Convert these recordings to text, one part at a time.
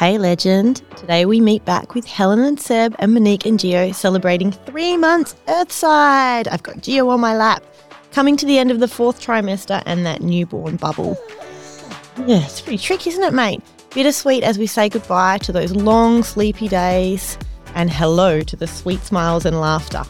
Hey legend, today we meet back with Helen and Seb and Monique and Gio celebrating three months Earthside. I've got Gio on my lap, coming to the end of the fourth trimester and that newborn bubble. Yeah, it's pretty tricky, isn't it, mate? Bittersweet as we say goodbye to those long, sleepy days and hello to the sweet smiles and laughter.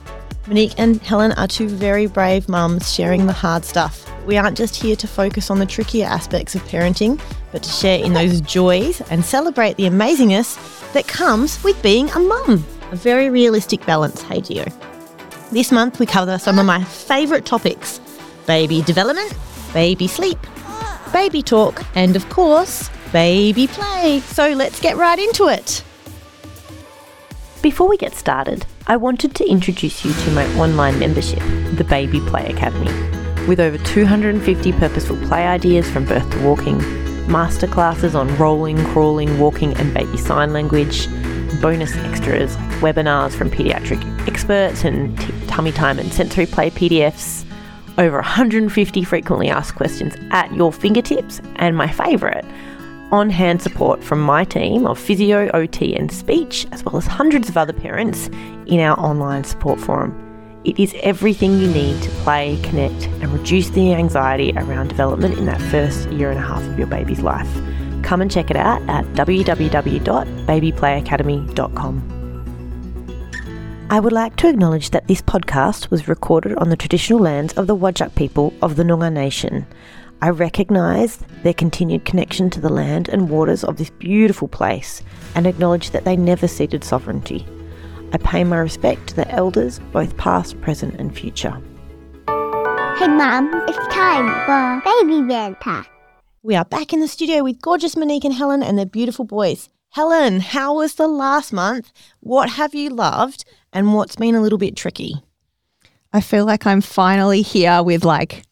Monique and Helen are two very brave mums sharing the hard stuff. We aren't just here to focus on the trickier aspects of parenting, but to share in those joys and celebrate the amazingness that comes with being a mum. A very realistic balance, hey Gio. This month we cover some of my favourite topics baby development, baby sleep, baby talk, and of course, baby play. So let's get right into it. Before we get started, I wanted to introduce you to my online membership, the Baby Play Academy. With over 250 purposeful play ideas from birth to walking, masterclasses on rolling, crawling, walking, and baby sign language, bonus extras webinars from pediatric experts and t- tummy time and sensory play PDFs, over 150 frequently asked questions at your fingertips, and my favourite, on hand support from my team of physio, OT, and speech, as well as hundreds of other parents in our online support forum. It is everything you need to play, connect, and reduce the anxiety around development in that first year and a half of your baby's life. Come and check it out at www.babyplayacademy.com. I would like to acknowledge that this podcast was recorded on the traditional lands of the Whadjuk people of the Noongar Nation. I recognise their continued connection to the land and waters of this beautiful place and acknowledge that they never ceded sovereignty. I pay my respect to the elders, both past, present, and future. Hey, Mum, it's time for Baby Banter. We are back in the studio with gorgeous Monique and Helen and their beautiful boys. Helen, how was the last month? What have you loved? And what's been a little bit tricky? I feel like I'm finally here with like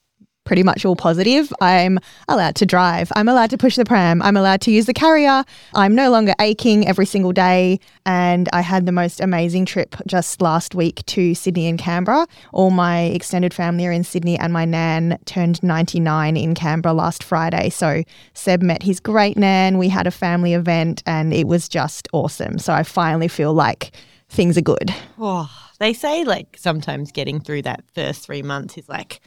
pretty much all positive. I'm allowed to drive. I'm allowed to push the pram. I'm allowed to use the carrier. I'm no longer aching every single day. And I had the most amazing trip just last week to Sydney and Canberra. All my extended family are in Sydney, and my nan turned 99 in Canberra last Friday. So Seb met his great nan. We had a family event, and it was just awesome. So I finally feel like things are good. Oh, they say like sometimes getting through that first three months is like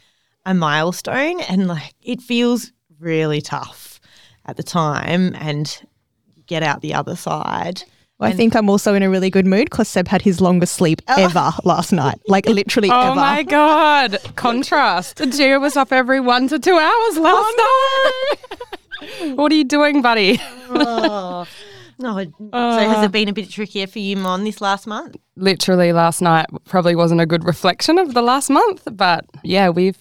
a milestone and like it feels really tough at the time and get out the other side. Well, I think I'm also in a really good mood because Seb had his longest sleep ever last night. Like literally ever. Oh ever. my god! Contrast. Gio was up every one to two hours last oh, night. what are you doing, buddy? oh. No, so uh. has it been a bit trickier for you, Mon, this last month? Literally last night probably wasn't a good reflection of the last month, but yeah, we've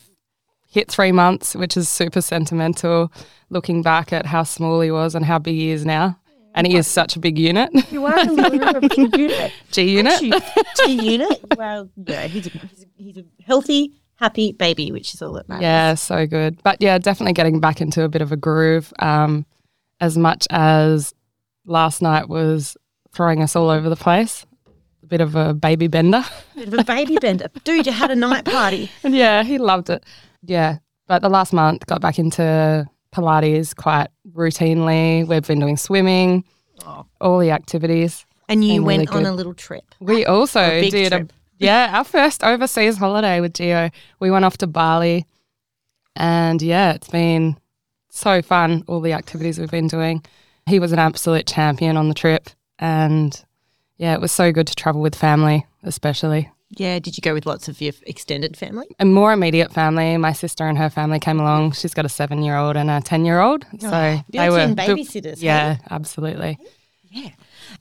hit three months, which is super sentimental. Looking back at how small he was and how big he is now, and he is such a big unit. You are a big unit. G unit. G unit. Well, yeah, he's a, he's, a, he's a healthy, happy baby, which is all that matters. Yeah, so good. But yeah, definitely getting back into a bit of a groove. Um, as much as last night was throwing us all over the place, a bit of a baby bender. Bit of a baby bender. Dude, you had a night party. And yeah, he loved it. Yeah. But the last month got back into Pilates quite routinely. We've been doing swimming, oh. all the activities. And you went really on a little trip. We also did trip. a yeah, our first overseas holiday with Gio. We went off to Bali. And yeah, it's been so fun, all the activities we've been doing. He was an absolute champion on the trip. And yeah, it was so good to travel with family, especially. Yeah, did you go with lots of your extended family? A more immediate family. My sister and her family came along. She's got a seven year old and a 10 year old. So they were. babysitters, hey? Yeah, absolutely. Yeah.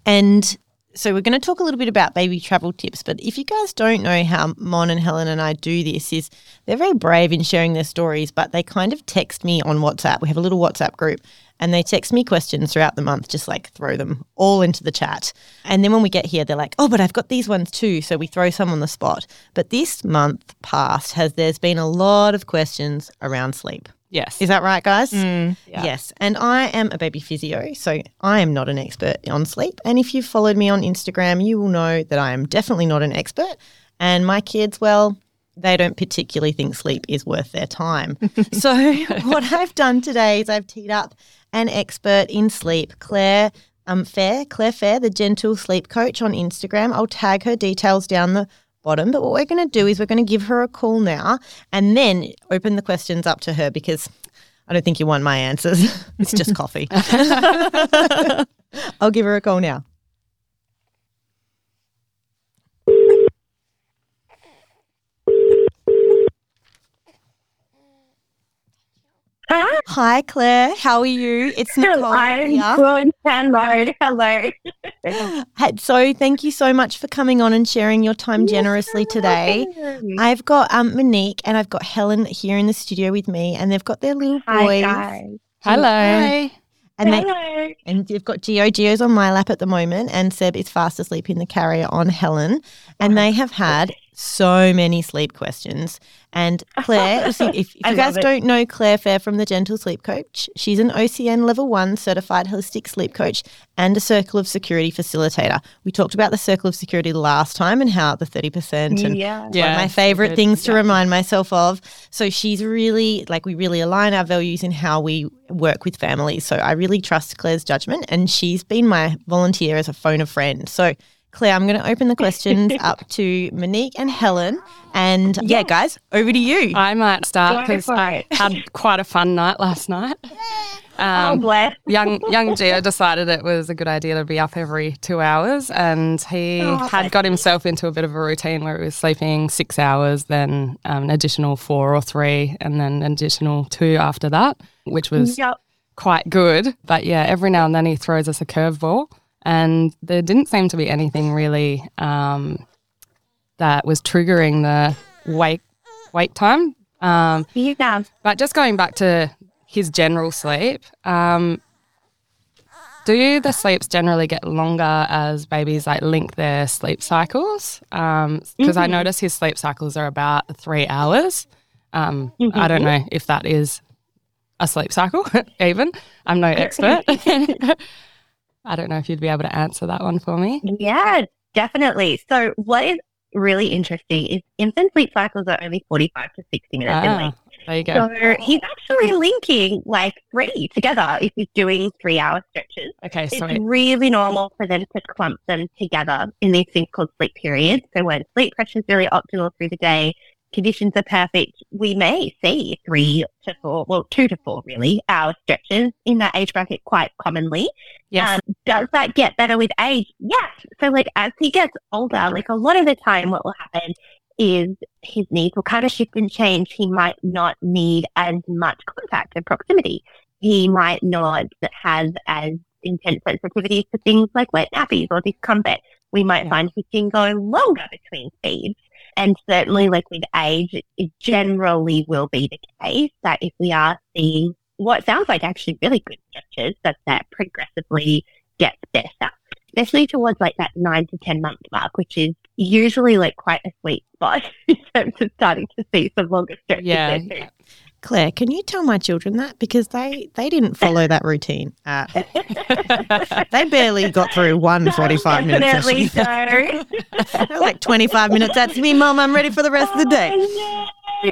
And so we're going to talk a little bit about baby travel tips. But if you guys don't know how Mon and Helen and I do this, is they're very brave in sharing their stories, but they kind of text me on WhatsApp. We have a little WhatsApp group, and they text me questions throughout the month, just like throw them all into the chat. And then when we get here, they're like, "Oh, but I've got these ones too." So we throw some on the spot. But this month past has there's been a lot of questions around sleep. Yes. Is that right, guys? Mm. Yes. And I am a baby physio, so I am not an expert on sleep. And if you've followed me on Instagram, you will know that I am definitely not an expert. And my kids, well, they don't particularly think sleep is worth their time. so, what I've done today is I've teed up an expert in sleep, Claire um, Fair, Claire Fair, the gentle sleep coach on Instagram. I'll tag her details down the bottom. But what we're going to do is we're going to give her a call now and then open the questions up to her because I don't think you want my answers. it's just coffee. I'll give her a call now. Hi, Hi, Claire. How are you? It's Nicole. I'm here. good. Hello, hello. So, thank you so much for coming on and sharing your time generously today. I've got um, Monique and I've got Helen here in the studio with me, and they've got their little boys. Hi, guys. Hello. Hi. And They, and you've got Gio. Gio's on my lap at the moment, and Seb is fast asleep in the carrier on Helen. And they have had so many sleep questions. And Claire, if, if you guys it. don't know Claire Fair from the Gentle Sleep Coach, she's an OCN Level One certified holistic sleep coach and a Circle of Security facilitator. We talked about the Circle of Security last time and how the thirty percent and Yeah. one of Yeah, my favorite good. things to Yeah. remind myself of. So she's really like we really align our values in how we work with families. So I really trust Claire's judgment, and she's been my volunteer as a phone a friend. So. Claire, I'm going to open the questions up to Monique and Helen. And yeah, guys, over to you. I might start because I had quite a fun night last night. Oh, Um, bless. young young Gio decided it was a good idea to be up every two hours, and he Oh, had got himself into a bit of a routine where he was sleeping six hours, then um, an additional four or three, and then an additional two after that, which was Yep. quite good. But yeah, every now and then he throws us a curveball, and there didn't seem to be anything really um, that was triggering the wake wake time. Um, but just going back to his general sleep, um, do the sleeps generally get longer as babies like link their sleep cycles? Because I notice his sleep cycles are about three hours. Um, I don't know if that is a sleep cycle, even. I'm no expert. I don't know if you'd be able to answer that one for me. Yeah, definitely. So, what is really interesting is infant sleep cycles are only 45 to 60 minutes in Ah, length. there you go. So, he's actually linking like three together if he's doing three hour stretches. Okay, It's really normal for them to clump them together in these things called sleep periods. So when sleep pressure is really optimal through the day, conditions are perfect, we may see three to four, well, two to four really, hour stretches in that age bracket quite commonly. Yes. Um, does that get better with age? Yes. So like as he gets older, like a lot of the time what will happen is his needs will kind of shift and change. He might not need as much contact and proximity. He might not have as intense sensitivities to things like wet nappies or discomfort. We might Yeah. find he can go longer between feeds. And certainly, like with age, it- generally will be the case that if we are seeing what sounds like actually really good stretches, that that progressively gets better, especially towards like that nine to 10 month mark, which is usually like quite a sweet spot in terms of starting to see some longer stretches. Yeah. Claire, can you tell my children that? Because they, they didn't follow that routine. Uh, they barely got through one 45 minute Definitely session. so. They're like 25 minutes. That's me, mom. I'm ready for the rest of the day.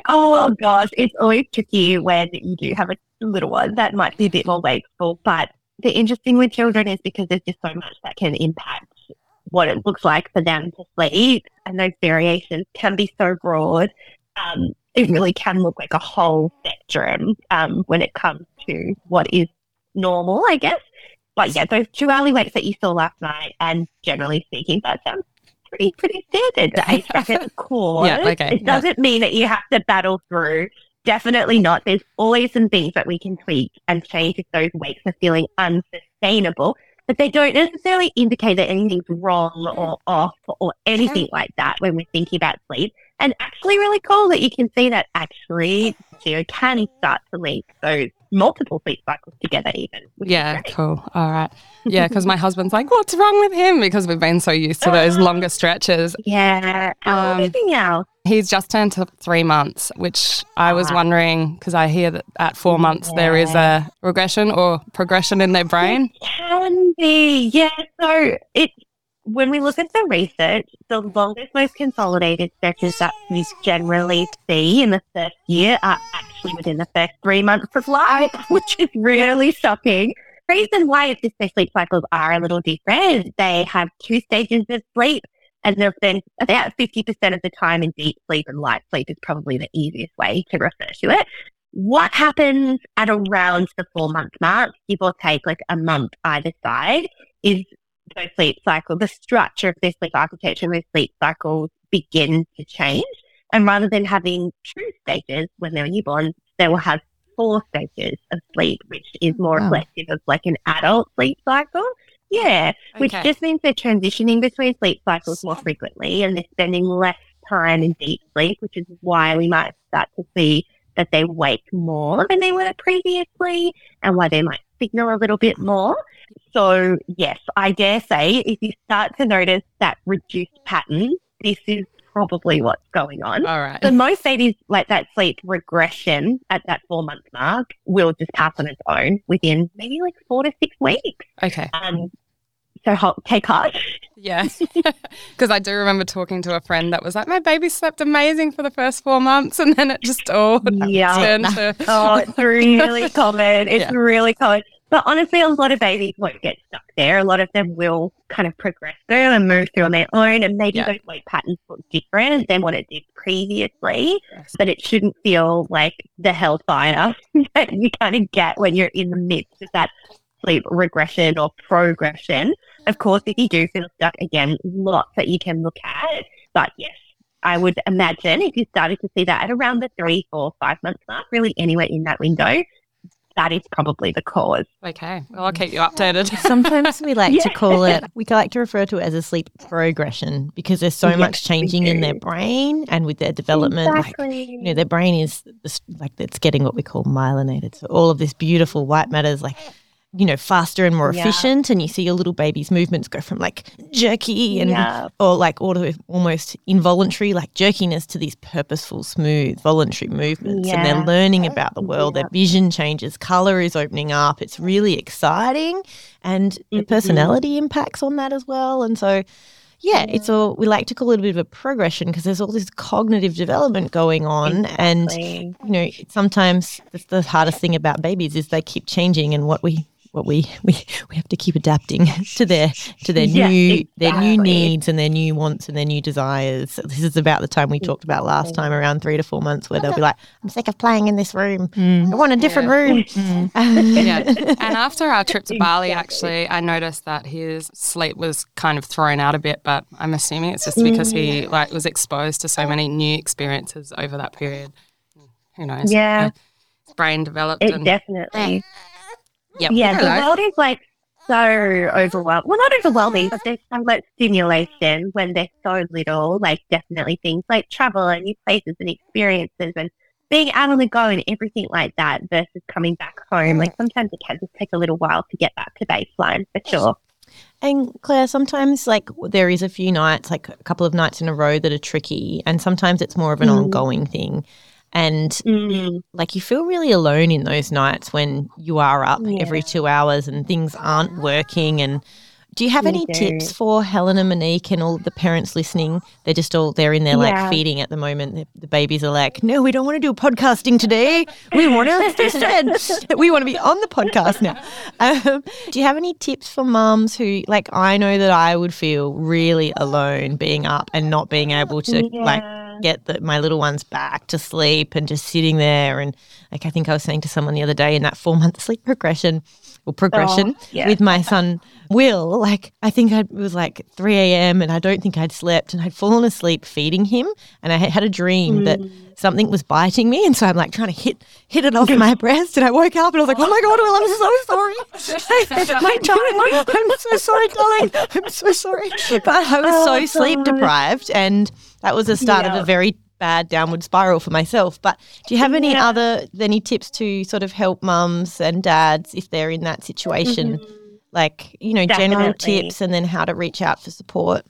Oh gosh, it's always tricky when you do have a little one that might be a bit more wakeful. But the interesting with children is because there's just so much that can impact what it looks like for them to sleep, and those variations can be so broad. Um, it really can look like a whole spectrum um, when it comes to what is normal, I guess. But yeah, those two hourly wakes that you saw last night, and generally speaking, that sounds pretty pretty standard. The bracket, of course. Yeah, okay, It doesn't mean that you have to battle through. Definitely not. There's always some things that we can tweak and change if those wakes are feeling unsustainable. But they don't necessarily indicate that anything's wrong or off or anything like that when we're thinking about sleep. And actually, really cool that you can see that actually Gio can start to link those multiple sleep cycles together, even. Yeah, cool. All right. Yeah, because my husband's like, what's wrong with him? Because we've been so used to those longer stretches. Yeah. Um, anything else? He's just turned to three months, which I was wondering because I hear that at four months there is a regression or progression in their brain. Can be, yeah. So it when we look at the research, the longest, most consolidated stretches that we generally see in the first year are actually within the first three months of life, which is really shocking. reason why it's their sleep cycles are a little different. They have two stages of sleep and they've about 50% of the time in deep sleep and light sleep is probably the easiest way to refer to it. What happens at around the four month mark, give or take like a month either side, is those sleep cycles, the structure of their sleep architecture and their sleep cycles begin to change. And rather than having two stages when they're newborns, they will have four stages of sleep, which is more reflective of like an adult sleep cycle. Yeah, which just means they're transitioning between sleep cycles more frequently and they're spending less time in deep sleep, which is why we might start to see that they wake more than they were previously and why they might signal a little bit more. So, yes, I dare say if you start to notice that reduced pattern, this is probably what's going on. All right. So most babies like that sleep regression at that four month mark will just pass on its own within maybe like four to six weeks. Okay. Um, so ho- take heart. Yeah. Because I do remember talking to a friend that was like, my baby slept amazing for the first four months. And then it just oh, all Yeah. turned to. Oh, it's really common. It's Yeah. really common. But honestly, a lot of babies won't get stuck there. A lot of them will kind of progress through and move through on their own. And maybe Yeah. those weight patterns look different than what it did previously. Yes. But it shouldn't feel like the hellfire that you kind of get when you're in the midst of that sleep regression or progression. Of course, if you do feel stuck, again, lots that you can look at. But yes, I would imagine if you started to see that at around the three, four, five month mark, really anywhere in that window, that is probably the cause. Okay. Well, I'll keep you updated. Sometimes we like to call it, we like to refer to it as a sleep progression because there's so Yes, much changing in their brain and with their development. Like, you know, their brain is like it's getting what we call myelinated. So all of this beautiful white matter is like, you know, faster and more Yeah. efficient. And you see your little baby's movements go from like jerky and Yeah. or like auto, almost involuntary, like jerkiness to these purposeful, smooth, voluntary movements. And they're learning about the world. Yeah. Their vision changes, color is opening up. It's really exciting. And the Mhm. personality impacts on that as well. And so, yeah, it's all we like to call it a bit of a progression because there's all this cognitive development going on. And, you know, sometimes the hardest thing about babies is they keep changing and what we what we, we we have to keep adapting to their to their Yeah, new their new needs and their new wants and their new desires. So this is about the time we talked about last time around three to four months where they'll be like, I'm sick of playing in this room. Mm. I want a different room. yeah. And after our trip to Bali, actually, I noticed that his sleep was kind of thrown out a bit, but I'm assuming it's just because he mm. like was exposed to so many new experiences over that period. Who knows? Yeah. His brain developed It and definitely. Yeah, Yeah, the don't world is like so overwhelmed. Well, not overwhelming, but there's so much stimulation when there's so little. Like definitely things like travel and new places and experiences and being out on the go and everything like that versus coming back home. Like sometimes it can just take a little while to get back to baseline for sure. And Claire, sometimes like there is a few nights, like a couple of nights in a row that are tricky, and sometimes it's more of an Mm. ongoing thing. And like you feel really alone in those nights when you are up every two hours and things aren't working. And do you have any do. tips for Helen and Monique and all the parents listening? They're just all they're in there like feeding at the moment. The, the babies are like, no, we don't want to do podcasting today. We want to instead. we want to be on the podcast now. Um, do you have any tips for mums who like I know that I would feel really alone being up and not being able to like get the, my little ones back to sleep and just sitting there and like I think I was saying to someone the other day in that four month sleep progression or progression Oh, yeah. with my son Will like I think I, it was like 3 a.m. and I don't think I'd slept and I'd fallen asleep feeding him and I had a dream that Mm. something was biting me and so I'm like trying to hit hit it off my breast and I woke up and I was like oh my god Will I'm so sorry my darling I'm so sorry darling I'm so sorry but I was so Oh, sleep deprived and that was the start of a very bad downward spiral for myself. But do you have any Yeah. other any tips to sort of help mums and dads if they're in that situation? Mm-hmm. Like, you know, general tips and then how to reach out for support.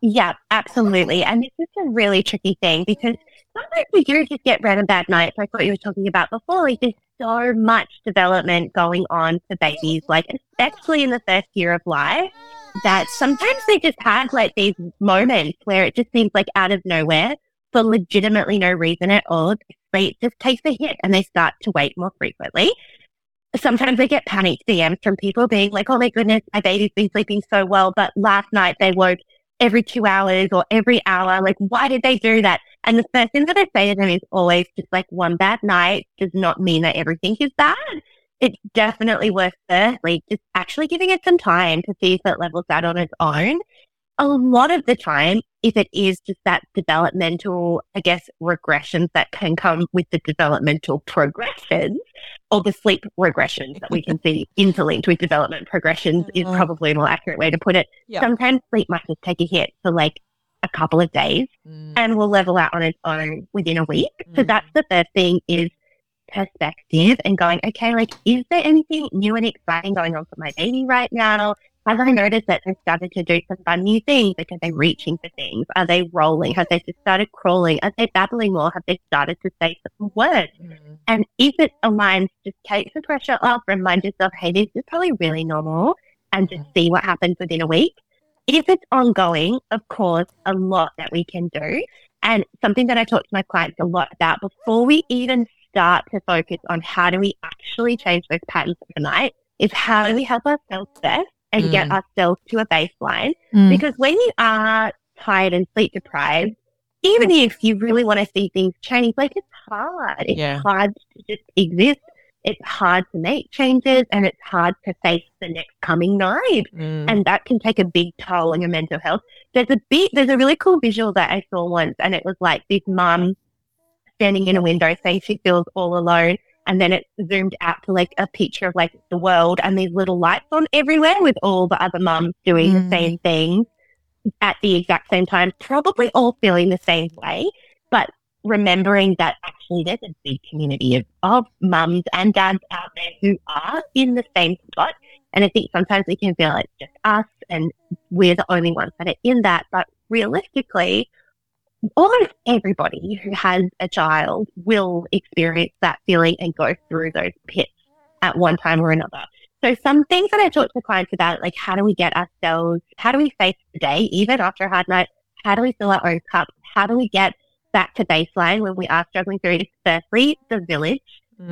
Yeah, absolutely. And this is a really tricky thing because sometimes we do just get random bad nights, like what you were talking about before. Like there's so much development going on for babies, like especially in the first year of life, that sometimes they just have like these moments where it just seems like out of nowhere for legitimately no reason at all. Sleep just takes a hit and they start to wake more frequently. sometimes I get panicked DMs from people being like, oh my goodness, my baby's been sleeping so well, but last night they woke every two hours or every hour. Like, why did they do that? And the first thing that I say to them is always just like one bad night does not mean that everything is bad. It's definitely worth firstly just actually giving it some time to see if it levels out on its own. A lot of the time, if it is just that developmental, I guess, regressions that can come with the developmental progressions or the sleep regressions that we can see interlinked with development progressions is Mhm. probably a more accurate way to put it. Yeah. Sometimes sleep might just take a hit for like a couple of days Mm. and will level out on its own within a week. So Mm. that's the first thing is perspective and going, okay, like, is there anything new and exciting going on for my baby right now? Have I noticed that they've started to do some fun new things? Like, are they reaching for things? Are they rolling? Have they just started crawling? Are they babbling more? Have they started to say some words? Mm. And if it aligns, just take the pressure off, remind yourself, hey, this is probably really normal, and just see what happens within a week. If it's ongoing, of course, a lot that we can do. And something that I talk to my clients a lot about before we even start to focus on how do we actually change those patterns overnight is how do we help ourselves first and get ourselves to a baseline Mm. because when you are tired and sleep deprived, even if you really want to see things change, like it's hard. It's Yeah. hard to just exist. It's hard to make changes and it's hard to face the next coming night. Mm. And that can take a big toll on your mental health. There's a big, there's a really cool visual that I saw once and it was like this mum standing in a window saying she feels all alone. And then it zoomed out to like a picture of like the world and these little lights on everywhere with all the other mums doing Mm. the same thing at the exact same time, probably all feeling the same way, but remembering that actually there's a big community of, of mums and dads out there who are in the same spot. And I think sometimes we can feel it's just us and we're the only ones that are in that. But realistically, almost everybody who has a child will experience that feeling and go through those pits at one time or another. So some things that I talk to clients about, like how do we get ourselves, how do we face the day, even after a hard night? How do we fill our own cup? How do we get back to baseline when we are struggling through it? Firstly, the village,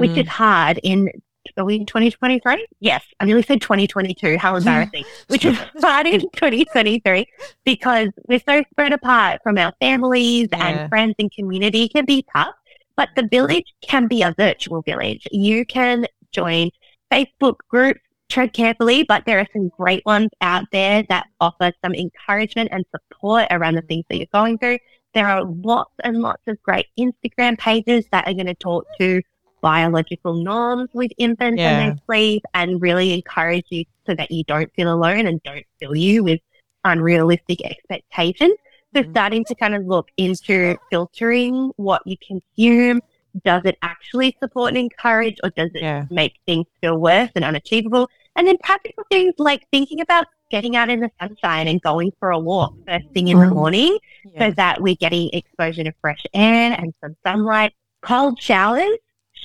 which Mm. is hard in are we in 2023? Yes, I nearly said 2022. How embarrassing. which is hard in 2023 because we're so spread apart from our families Yeah. and friends and community can be tough. But the village can be a virtual village. You can join Facebook groups, tread carefully, but there are some great ones out there that offer some encouragement and support around the things that you're going through. There are lots and lots of great Instagram pages that are going to talk to biological norms with infants Yeah. and their sleep and really encourage you so that you don't feel alone and don't fill you with unrealistic expectations. So Mhm. starting to kind of look into filtering what you consume. Does it actually support and encourage or does it Yeah. make things feel worse and unachievable? And then practical things like thinking about getting out in the sunshine and going for a walk first thing in the Mm. morning Yeah. so that we're getting exposure to fresh air and some sunlight. Cold showers,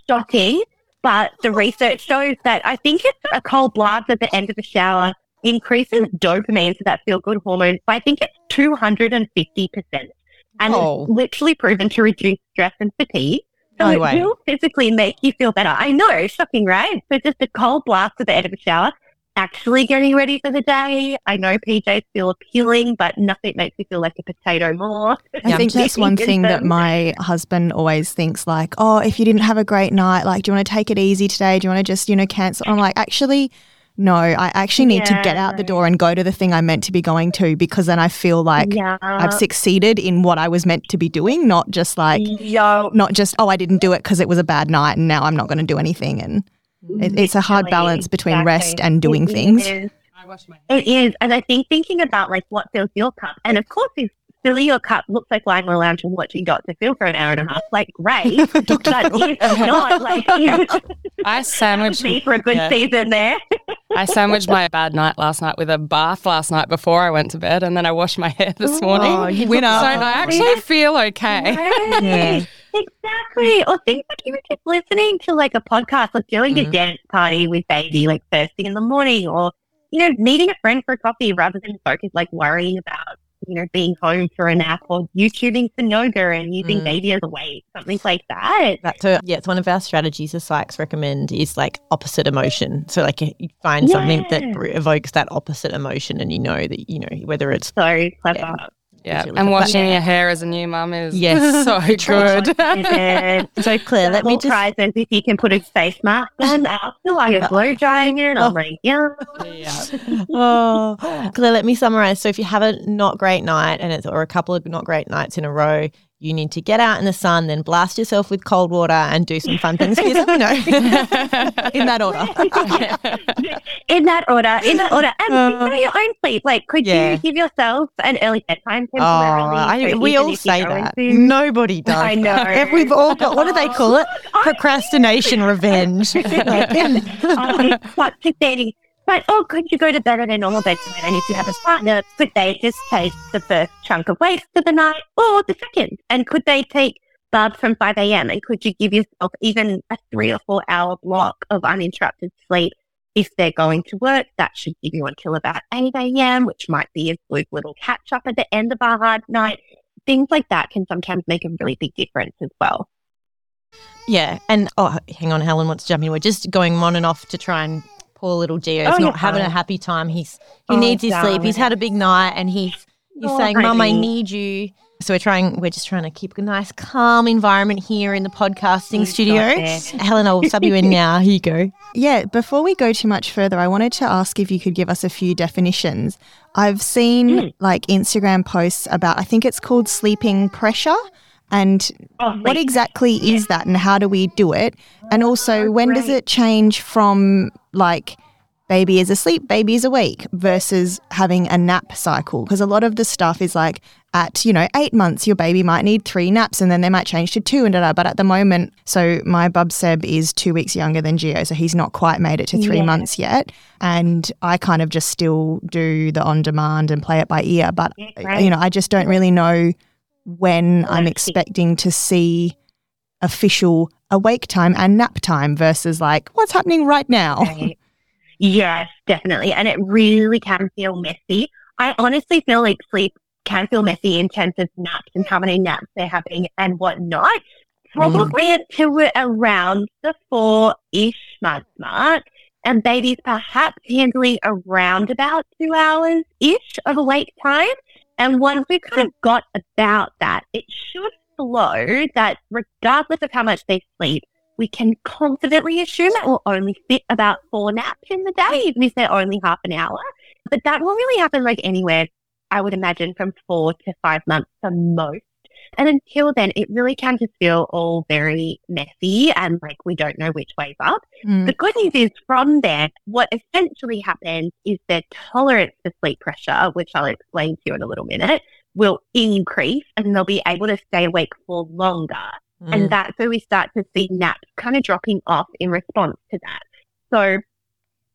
shocking, but the research shows that I think it's a cold blast at the end of the shower increases dopamine, so that feel good hormone, by I think it's 250%. And Oh. it's literally proven to reduce stress and fatigue. So No it way. will physically make you feel better. I know, shocking, right? So just a cold blast at the end of the shower, actually getting ready for the day. I know PJs feel appealing, but nothing makes me feel like a potato more. I think that's one Vegan thing that my husband always thinks like, oh, if you didn't have a great night, like, do you want to take it easy today? Do you want to just, you know, cancel? I'm like, actually, no, I actually need to get out the door and go to the thing I'm meant to be going to because then I feel like yeah. I've succeeded in what I was meant to be doing, not just like, Yo, not just, oh, I didn't do it because it was a bad night and now I'm not going to do anything. And Mm-hmm. it, it's a hard balance between exactly. rest and doing It things. is. I wash my hair. It is. And I think thinking about like what fills your cup, and of course, if filling your cup looks like lying on a lounge and watching Dr. Phil for an hour and a half, like great. but if not, like you I sandwiched me for a good yeah. season there. I sandwiched my bad night last night with a bath last night before I went to bed, and then I washed my hair this oh, morning. Oh, you so. I actually feel okay. Right. Exactly. Or things like even just listening to like a podcast, like doing a Mhm. dance party with baby, like first thing in the morning, or, you know, meeting a friend for coffee rather than focus, like worrying about you know, being home for a nap or YouTubing for yoga and using Mm. baby as a weight, something like that. That's a, yeah, it's one of our strategies the psychs recommend is like opposite emotion. So like you find something that evokes that opposite emotion and you know that, you know, whether it's So clever. Yeah, really and washing your hair as a new mum is Yes. so good. So Claire, let me just prizes if you can put a face mask on after while you're blow drying it. I'm Oh. like, yeah. yeah. oh, Claire, let me summarize. So if you have a not great night and it's or a couple of not great nights in a row, you need to get out in the sun, then blast yourself with cold water and do some fun things for yourself. No, in that order. in that order, in that order, and Uh, your own sleep. Like, could yeah. you give yourself an early bedtime Oh. I, So we all say that. to- Nobody does. I know. If We've all got. What do they call it? Procrastination revenge. Oh, it's such. But oh, could you go to bed at a normal bedtime? And if you have a partner, could they just take the first chunk of weights for the night or the second? And could they take Bub from 5 a.m. and could you give yourself even a three or four hour block of uninterrupted sleep if they're going to work? That should give you until about 8 a.m., which might be a good little catch up at the end of a hard night. Things like that can sometimes make a really big difference as well. Yeah, and oh, hang on, Helen wants to jump in. We're just going on and off to try and poor little Gio's Oh, not having a happy time. He's he Oh, needs his sleep. He's had a big night, and he's he's Oh, saying, "Mum, I need you." So we're trying. We're just trying to keep a nice, calm environment here in the podcasting He's studio. Helen, I'll sub you in now. Here you go. Yeah, before we go too much further, I wanted to ask if you could give us a few definitions. I've seen Mm. like Instagram posts about, I think it's called sleeping pressure. And Oh, what exactly is that and how do we do it? And also, when does it change from like baby is asleep, baby is awake versus having a nap cycle? Because a lot of the stuff is like at, you know, eight months, your baby might need three naps and then they might change to two and da da. But at the moment, so my bub Seb is two weeks younger than Gio, so he's not quite made it to three Yeah. months yet. And I kind of just still do the on demand and play it by ear. But, Yeah, you know, I just don't really know when I'm expecting to see official awake time and nap time versus like what's happening right now. Right. Yes, definitely. And it really can feel messy. I honestly feel like sleep can feel messy in terms of naps and how many naps they're having and whatnot. Mm. Probably until we're around the four ish month mark. And babies perhaps handling around about two hours ish of awake time. And once we've kind of got about that, it should flow that regardless of how much they sleep, we can confidently assume that will only fit about four naps in the day, even if they're only half an hour. But that will really happen like anywhere, I would imagine, from four to five months the most. And until then, it really can just feel all very messy and like we don't know which way's up. Mm. The good news is from there, what essentially happens is their tolerance to sleep pressure, which I'll explain to you in a little minute, will increase and they'll be able to stay awake for longer. Mm. And that's where we start to see naps kind of dropping off in response to that. So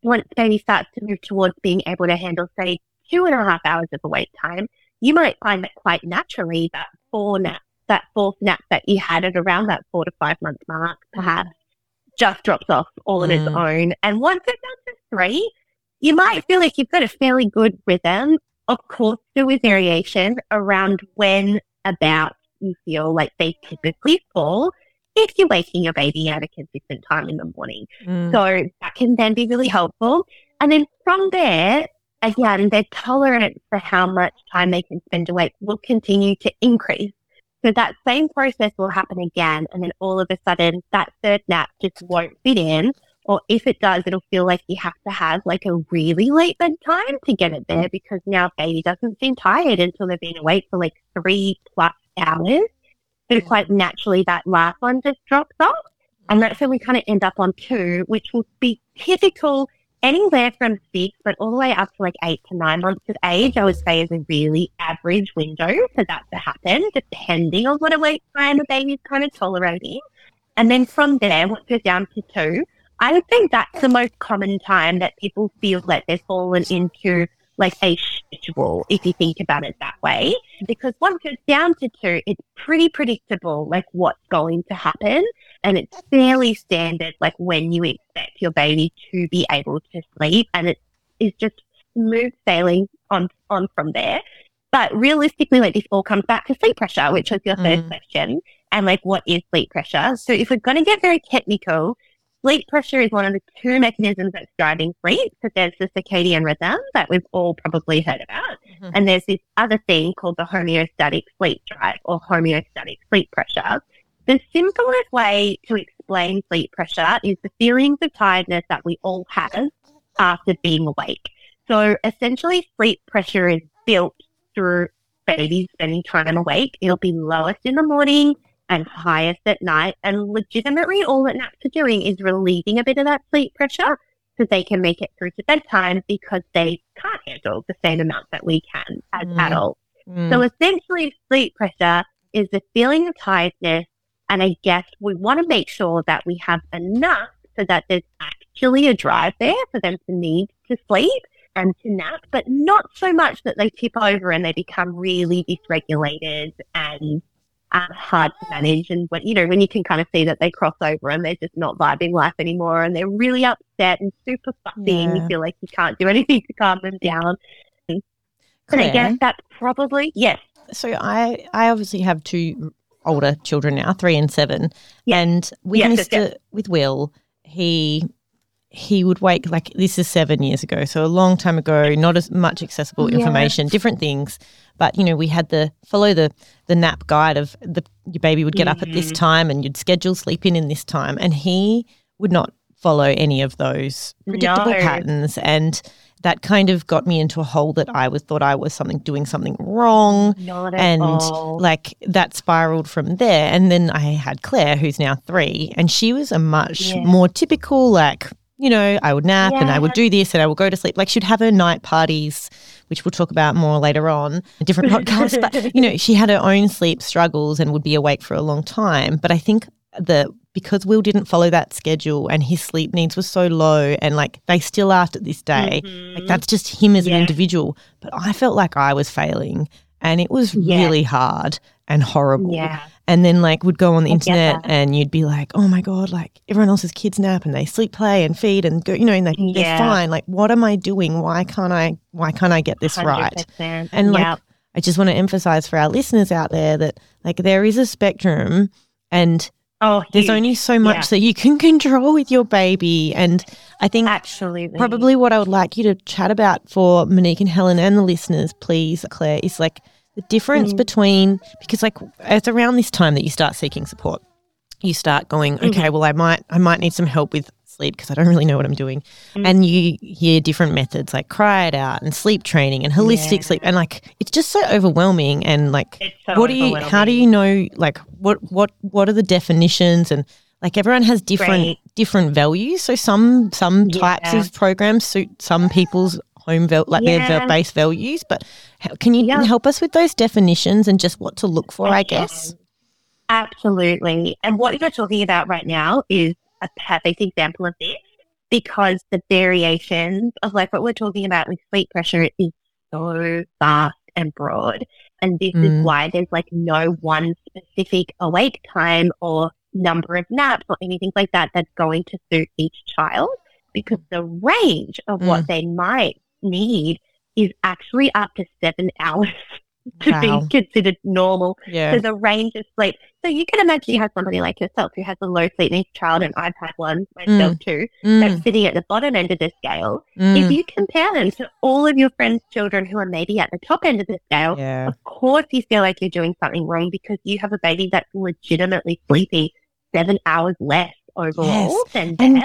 once baby starts to move towards being able to handle, say, two and a half hours of awake time, you might find that quite naturally that four naps, that fourth nap that you had at around that four to five month mark, perhaps, just drops off all on its Mm. own. And once it's down to three, you might feel like you've got a fairly good rhythm. Of course, there is variation around when about you feel like they typically fall if you're waking your baby at a consistent time in the morning. Mm. So that can then be really helpful. And then from there, again, their tolerance for how much time they can spend awake will continue to increase. So that same process will happen again. And then all of a sudden, that third nap just won't fit in. Or if it does, it'll feel like you have to have like a really late bedtime to get it there because now baby doesn't seem tired until they've been awake for like three plus hours. So quite naturally, that last one just drops off. And that's where we kind of end up on two, which will be typical anywhere from six, but all the way up to like eight to nine months of age, I would say is a really average window for that to happen, depending on what awake time a baby's kind of tolerating. And then from there, once we're down to two, I would think that's the most common time that people feel like they've fallen into like a schedule, if you think about it that way. Because once it's down to two, it's pretty predictable, like what's going to happen. And it's fairly standard, like when you expect your baby to be able to sleep. And it is just smooth sailing on, on from there. But realistically, like this all comes back to sleep pressure, which was your first Mm. question. And like, what is sleep pressure? So if we're going to get very technical, sleep pressure is one of the two mechanisms that's driving sleep. So there's the circadian rhythm that we've all probably heard about. Mhm. And there's this other thing called the homeostatic sleep drive or homeostatic sleep pressure. The simplest way to explain sleep pressure is the feelings of tiredness that we all have after being awake. So essentially, sleep pressure is built through babies spending time awake. It'll be lowest in the morning and highest at night. And legitimately, all that naps are doing is relieving a bit of that sleep pressure so they can make it through to bedtime because they can't handle the same amount that we can as Mm. adults. Mm. So essentially, sleep pressure is the feeling of tiredness. And I guess we want to make sure that we have enough so that there's actually a drive there for them to need to sleep and to nap, but not so much that they tip over and they become really dysregulated and um, hard to manage. And when, you know, when you can kind of see that they cross over and they're just not vibing life anymore and they're really upset and super fussy and you feel like you can't do anything to calm them down. And I guess that's probably, yes, So I, I obviously have two older children now, three and seven, Yeah. and with Yes, yes. with Will, he he would wake like this is seven years ago, so a long time ago. Not as much accessible information, different things, but you know we had the follow the the nap guide of the your baby would get up at this Mhm. time and you'd schedule sleep in in this time, and he would not follow any of those predictable No. patterns and that kind of got me into a hole that I was thought I was something doing something wrong. Not at and all. like that spiraled from there. And then i had claire who's now three and she was a much Yeah. more typical like you know i would nap and i would do this and i would go to sleep. Like she'd have her night parties which we'll talk about more later on a different podcast but you know she had her own sleep struggles and would be awake for a long time. But i think the because will didn't follow that schedule and his sleep needs were so low and like they still are to this day like Mhm. that's just him as an individual. But I felt like I was failing and it was Yeah. really hard and horrible. yeah. And then like would go on the I internet and you'd be like, oh my God, like everyone else's kids nap and they sleep, play and feed and go, you know, and they, they're fine. Like, what am I doing? Why can't I, why can't I get this right? 100%. And, like, Yep. I just want to emphasize for our listeners out there that like there is a spectrum and oh, there's only so much Yeah. that you can control with your baby. And I think absolutely Probably what I would like you to chat about for Monique and Helen and the listeners, please, Claire, is like the difference Mm. between because like it's around this time that you start seeking support. You start going, Mm-hmm. okay, well, I might, I might need some help with sleep because I don't really know what I'm doing, Mm. and you hear different methods like cry it out and sleep training and holistic Yeah. sleep, and like it's just so overwhelming. And like, so what do you? How do you know? Like, what, what, what are the definitions and like everyone has different Right. different values. So some some types Yeah. of programs suit some people's home val- like their Yeah. val- base values. But how, can you help us with those definitions and just what to look for? I, can. guess. Absolutely. And what you're talking about right now is a perfect example of this because the variations of like what we're talking about with sleep pressure is so vast and broad. And this Mm. is why there's like no one specific awake time or number of naps or anything like that that's going to suit each child because the range of Mm. what they might need is actually up to seven hours to Wow. be considered normal Yeah. so the range of sleep. So you can imagine you have somebody like yourself who has a low sleep needs child, and I've had one myself too, Mm, that's sitting at the bottom end of the scale. mm, If you compare them to all of your friends' children who are maybe at the top end of the scale, yeah. of course you feel like you're doing something wrong because you have a baby that's legitimately sleeping seven hours less overall Yes. than And.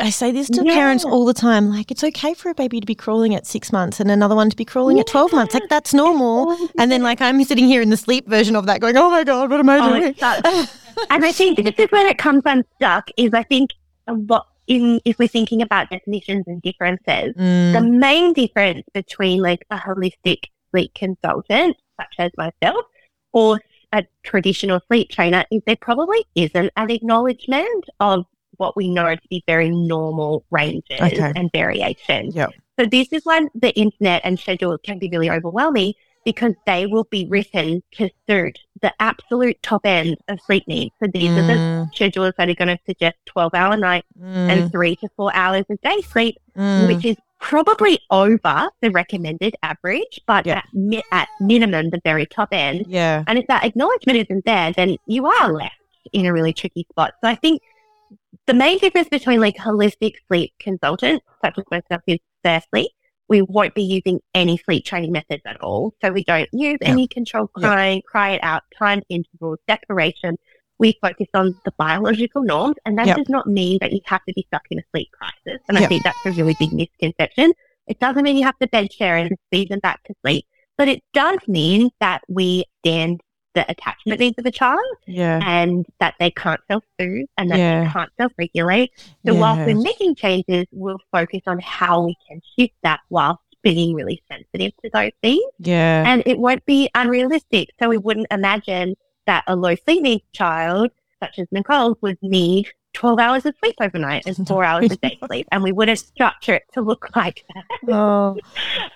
I say this to Yeah. parents all the time. Like, it's okay for a baby to be crawling at six months and another one to be crawling at 12 months. Like, that's normal. And then, like, I'm sitting here in the sleep version of that going, oh my God, what am I Oh, doing? such- and I think this is when it comes unstuck is I think a lot in if we're thinking about definitions and differences, Mm, the main difference between like a holistic sleep consultant, such as myself, or a traditional sleep trainer is there probably isn't an acknowledgement of what we know to be very normal ranges Okay. and variations. Yep. So this is when the internet and schedules can be really overwhelming because they will be written to suit the absolute top end of sleep needs. So these are the mm, schedules that are going to suggest 12 hour nights mm, and three to four hours of day sleep, mm. which is probably over the recommended average, but Yeah. at, mi- at minimum, the very top end. Yeah. And if that acknowledgement isn't there, then you are left in a really tricky spot. So I think the main difference between like holistic sleep consultants, such as myself, is firstly, we won't be using any sleep training methods at all. So we don't use Yeah. any controlled Yeah. crying, cry it out, time intervals, declaration. We focus on the biological norms, and that Yep. does not mean that you have to be stuck in a sleep crisis. And I think that's a really big misconception. It doesn't mean you have to bed share and feed them back to sleep, but it does mean that we stand the attachment needs of a child Yeah. and that they can't self-soothe and that Yeah. they can't self-regulate. So whilst we're making changes, we'll focus on how we can shift that whilst being really sensitive to those things. Yeah. And it won't be unrealistic. So we wouldn't imagine that a low sleep needs child, such as Nicole, would need 12 hours of sleep overnight and four hours of day sleep. And we wouldn't structure it to look like that. Oh.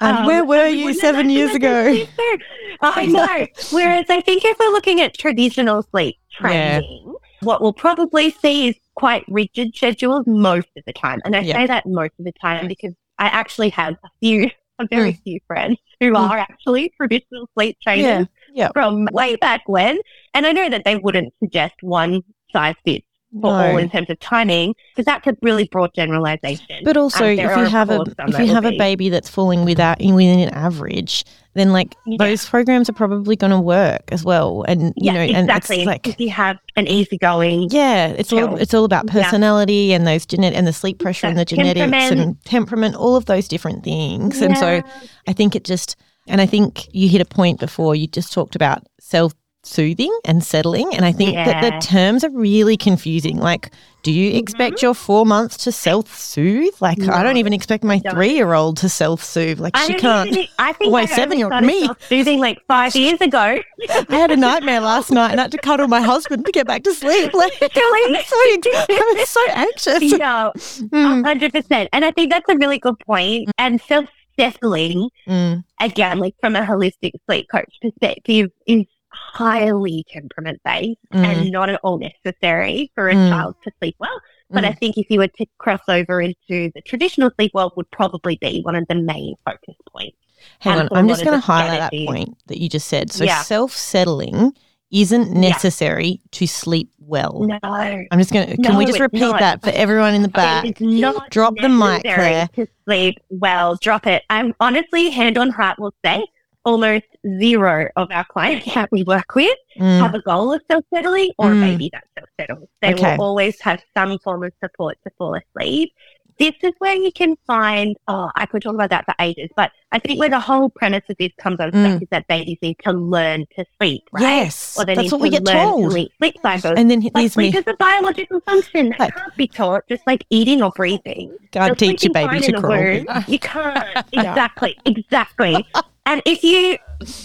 And Um, where were and you seven years ago? there's sleep there. I know. Whereas I think if we're looking at traditional sleep training, what we'll probably see is quite rigid schedules most of the time. And I Yeah. say that most of the time because I actually have a few, a very few friends who Mm. are actually traditional sleep trainers Yeah. Yeah. from way back when. And I know that they wouldn't suggest one size fits for all in terms of timing because that's a really broad generalization. But also, Um, if you have a of course, some if you have a baby that's falling without within an average, then like Yeah. those programs are probably going to work as well. And you yeah, know, and exactly. it's like if you have an easygoing yeah, it's all it's all about Yeah. personality and those genet and the sleep pressure and the genetics and temperament, all of those different things. And so I think it just, and I think you hit a point before. You just talked about self soothing and settling. And I think that the terms are really confusing. Like, do you expect your four months to self soothe? Like, I don't even expect my three year old to self soothe. Like, I she can't. even- I think Wait, I seven-year-old me. started soothing like five years ago. I had a nightmare last night and I had to cuddle my husband to get back to sleep. Like? I'm so, I was so anxious. no, Mm, hundred percent. And I think that's a really good point. And self settling mm, again, like from a holistic sleep coach perspective, is highly temperament based mm, and not at all necessary for a Mm. child to sleep well. But mm. I think if you were to cross over into the traditional sleep world, would probably be one of the main focus points. Hang and on, I'm just going to highlight that point that you just said. So Yeah. self-settling isn't necessary to sleep well. No, I'm just going to. Can No, we just repeat not. that for everyone in the back? It is not Drop the mic, Claire. To sleep well, drop it. I'm honestly, hand on heart, will say almost zero of our clients that we work with Mm, have a goal of self settling or Mm. a baby that self settles. They Okay. will always have some form of support to fall asleep. This is where you can find, oh, I could talk about that for ages, but I think where the whole premise of this comes unstuck Mm. is that babies need to learn to sleep, right? Yes, Or they that's need what to we get learn told. to sleep cycles. And then these sleep me is a biological function that Like- can't be taught, just like eating or breathing. God You're teach your baby to crawl. You can't. Exactly. Exactly. and if you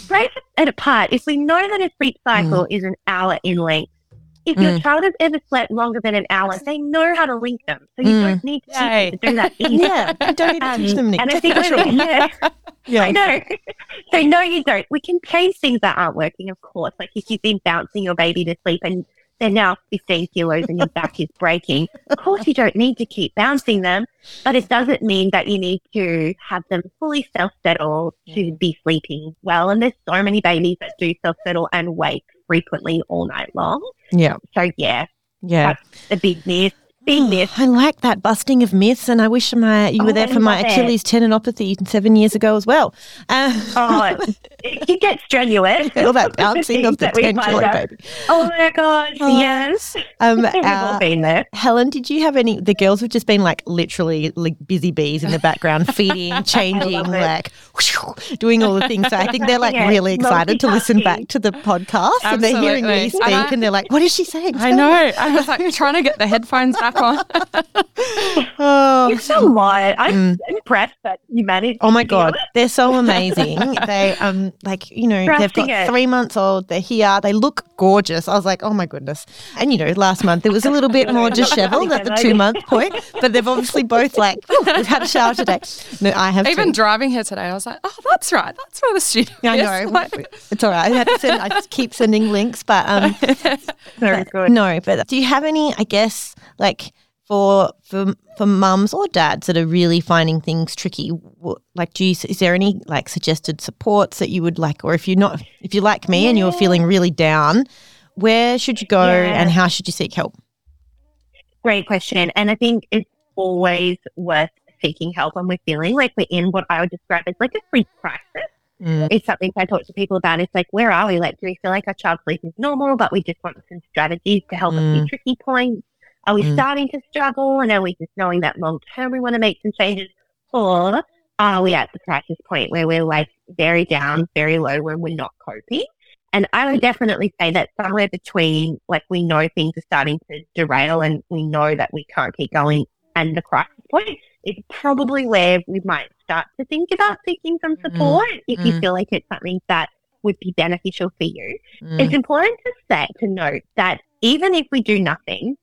break it apart, if we know that a sleep cycle is an hour in length, if your Mm. child has ever slept longer than an hour, they know how to link them. So you Mm. don't need to teach them to do that either. Yeah, you don't need to Um, teach them. Nick. and I think push we're- yeah, Yeah. I know. so no, you don't. We can change things that aren't working, of course. Like if you've been bouncing your baby to sleep and they're now 15 kilos and your back is breaking, of course you don't need to keep bouncing them, but it doesn't mean that you need to have them fully self-settle to be sleeping well. And there's so many babies that do self-settle and wake frequently all night long. Yeah, So yeah, yeah. that's a big myth. Big myth. I like that busting of myths, and I wish my you were Oh, there for my love it. Achilles tendinopathy seven years ago as well. Uh, Oh, it can get strenuous. all that bouncing of the That we ten find kilo out. baby. Oh my god, Oh. yes. Um, We've all uh, been there. Helen, did you have any? The girls have just been like literally like busy bees in the background, feeding, changing, love it. like doing all the things. So I think they're like Yeah, really excited to listen back to the podcast, and they're hearing me speak, And I- and they're like, "What is she saying?" I know. I was like trying to get the headphones back on. Oh, You're so what? I'm Mm. impressed that you managed. Oh my god, they're so amazing. they um like you know they've got it. three months old. They're here. They look gorgeous. I was like, oh my goodness. And you know, last month it was a little bit more dishevelled at the two month point, but they've obviously both like "Whew, we've had a shower today. No, I have Even too. driving here today, I was like, oh, that's right. That's where the studio I know Like, it's all right. I had to send. I just keep sending links, but um, Very but good. no. But do you have any? I guess like for for for mums or dads that are really finding things tricky like do you is there any like suggested supports that you would like or if you're not if you're like me and you're feeling really down where should you go Yeah. and how should you seek help Great question. And I think it's always worth seeking help when we're feeling like we're in what I would describe as like a sleep crisis. Mm. It's something I talk to people about. It's like, where are we? Like, do we feel like our child's sleep is normal, but we just want some strategies to help us Mm. see tricky points? Are we Mm. starting to struggle? And are we just knowing that long term we want to make some changes? Or are we at the crisis point where we're like very down, very low, when we're not coping? And I would definitely say that somewhere between like we know things are starting to derail and we know that we can't keep going and the crisis point is probably where we might start to think about seeking some support if you Mm. feel like it's something that would be beneficial for you. Mm. It's important to say to note that even if we do nothing,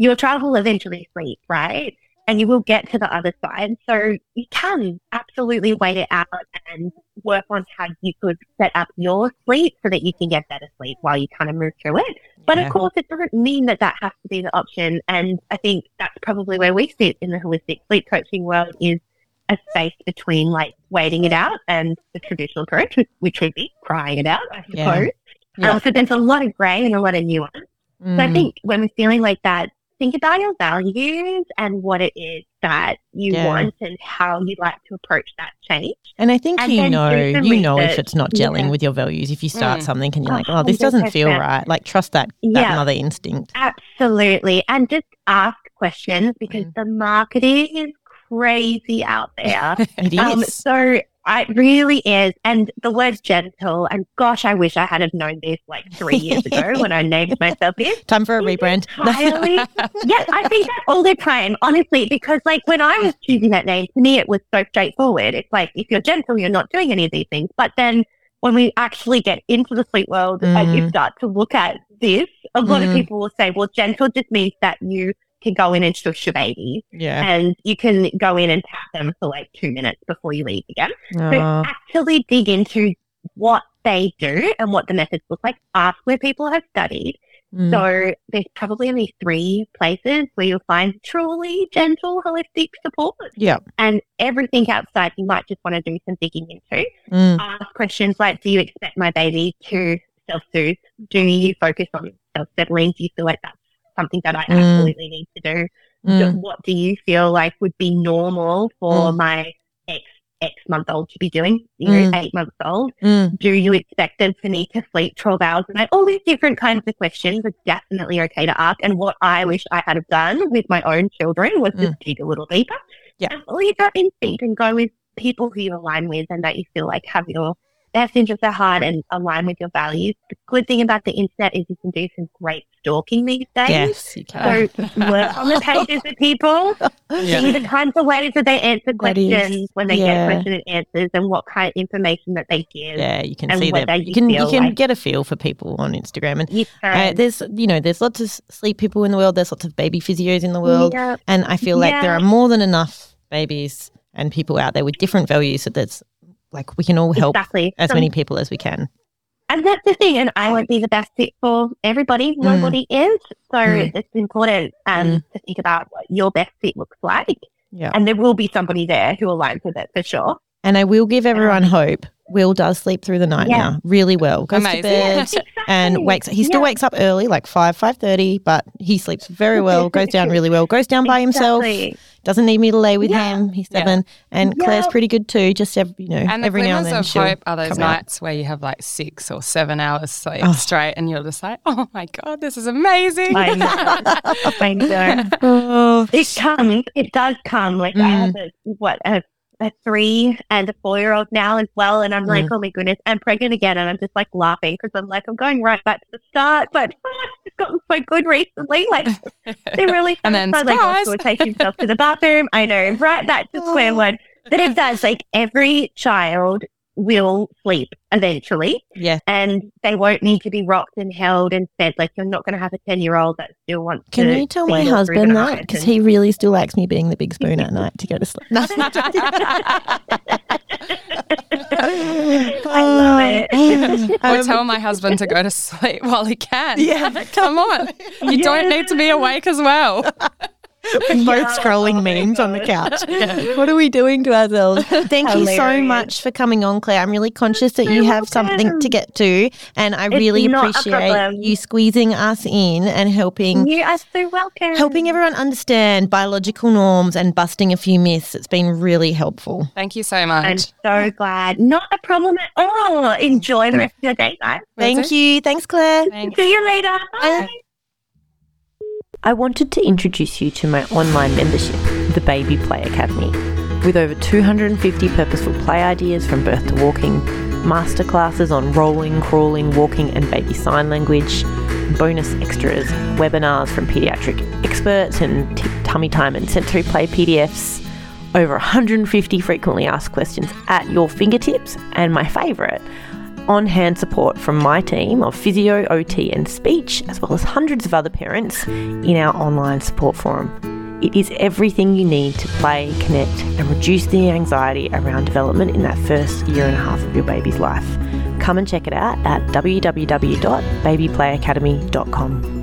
your child will eventually sleep, right? And you will get to the other side. So you can absolutely wait it out and work on how you could set up your sleep so that you can get better sleep while you kind of move through it. But Yeah. of course, it doesn't mean that that has to be the option. And I think that's probably where we sit in the holistic sleep coaching world is a space between like waiting it out and the traditional approach, which would be crying it out, I suppose. Yeah. Um, so there's a lot of grey and a lot of nuance. So I Mm. think when we're feeling like that, think about your values and what it is that you Yeah. want and how you'd like to approach that change. And I think And you know, some you know if it's not gelling Yeah. with your values. If you start Mm. something and you're A like, oh, this doesn't feel right. Like trust that that Yeah. mother instinct. Absolutely. And just ask questions because Mm. the marketing is crazy out there. It Um, so it really is. And the word gentle, and gosh, I wish I had have known this like three years ago when I named myself this. Time for a rebrand. entirely- yeah, I think that all the time, honestly, because like when I was choosing that name, to me it was so straightforward. It's like if you're gentle, you're not doing any of these things. But then when we actually get into the sleep world and you Mm. start to look at this, a lot Mm. of people will say, well, gentle just means that you can go in and shush your baby yeah. and you can go in and tap them for like two minutes before you leave again. So Oh, actually dig into what they do and what the methods look like. Ask where people have studied. mm. So there's probably only three places where you'll find truly gentle holistic support. Yeah. And everything outside you might just want to do some digging into. Mm. Ask questions like, do you expect my baby to self-soothe? Do you focus on self-settling? Do you feel like that's something that I Mm. absolutely need to do? Mm. What do you feel like would be normal for Mm. my ex X month old to be doing? You know, Mm. eight months old Mm. do you expect them to need to sleep 12 hours a night? All these different kinds of questions are definitely okay to ask. And what I wish I had have done with my own children was just dig a little deeper. Yeah. And follow your gut instinct and go with people who you align with and that you feel like have your best interests at heart and align with your values. The good thing about the internet is you can do some great stalking these days. Yes, you can. So work on the pages of people, see the kinds of ways that they answer That is- questions when they yeah. get questions and answers and what kind of information that they give. Yeah, you can and see that. you You can you can like- get a feel for people on Instagram, and You uh, there's you know there's lots of sleep people in the world. There's lots of baby physios in the world, Yeah. and I feel like there are more than enough babies and people out there with different values. So that's like we can all help exactly. as many people as we can. And that's the thing. And I won't be the best fit for everybody. Nobody is. So Mm. it's important um, Mm. to think about what your best fit looks like. Yeah. And there will be somebody there who aligns with it for sure. And I will give everyone hope. Will does sleep through the night Yeah. now, really well. Goes Amazing. to bed and Exactly. wakes. He still Yeah. wakes up early, like five five thirty, but he sleeps very well. Goes down really well. Goes down by himself. Exactly. Doesn't need me to lay with Yeah. him. He's Yeah. seven, and Claire's pretty good too. Just every, you know, And every now and then of she'll hope are those come out. nights where you have like six or seven hours sleep Oh. straight, and you're just like, "Oh my god, this is amazing!" I know. I know. Oh, It comes. It does come. Like I have Mm. a what a, a three and a four year old now as well, and I'm like, Mm. oh my goodness, I'm pregnant again, and I'm just like laughing because I'm like, I'm going right back to the start, but it's gotten so good recently. Like they really And then so, like also take himself to the bathroom. I know, right back to square one. But it does. Like every child will sleep eventually, yeah. and they won't need to be rocked and held and fed. Like you're not going to have a ten year old that still wants Can to. Can you tell feed my all through the husband that because he really still likes me being the big spoon at night to go to sleep? No. I love it. or Um, tell my husband to go to sleep while he can. Yeah. come on. You don't need to be awake as well. We're both scrolling oh memes on the couch. What are we doing to ourselves? Thank you so much for coming on, Claire. I'm really conscious that you have something to get to, and I It's really appreciate you squeezing us in and helping You are so welcome. helping everyone understand biological norms and busting a few myths. It's been really helpful. Thank you so much. I'm so glad. Not a problem at all. Enjoy the rest of your day, guys. Thank you. Thanks, Claire. Thanks. See you later. Bye. I wanted to introduce you to my online membership, the Baby Play Academy. With over 250 purposeful play ideas from birth to walking, masterclasses on rolling, crawling, walking, and baby sign language, bonus extras, webinars from pediatric experts, and t- tummy time and sensory play PDFs, over 150 frequently asked questions at your fingertips, and my favourite, on hand support from my team of physio, OT, and speech, as well as hundreds of other parents in our online support forum. It is everything you need to play, connect, and reduce the anxiety around development in that first year and a half of your baby's life. Come and check it out at www.babyplayacademy.com.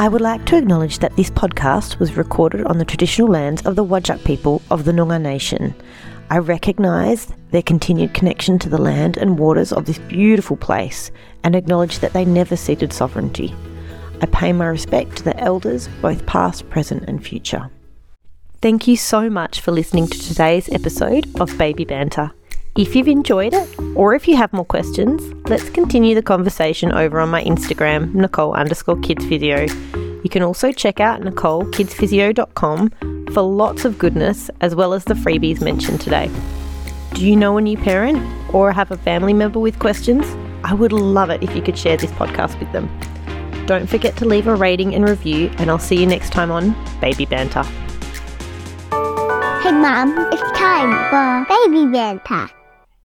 I would like to acknowledge that this podcast was recorded on the traditional lands of the Wajak people of the Noongar Nation. I recognise their continued connection to the land and waters of this beautiful place and acknowledge that they never ceded sovereignty. I pay my respect to the elders, both past, present, and future. Thank you so much for listening to today's episode of Baby Banter. If you've enjoyed it, or if you have more questions, let's continue the conversation over on my Instagram, Nicole underscore kids physio. You can also check out NicoleKidsPhysio.com for lots of goodness as well as the freebies mentioned today. Do you know a new parent or have a family member with questions? I would love it if you could share this podcast with them. Don't forget to leave a rating and review, and I'll see you next time on Baby Banter. Hey, Mom, it's time for Baby Banter.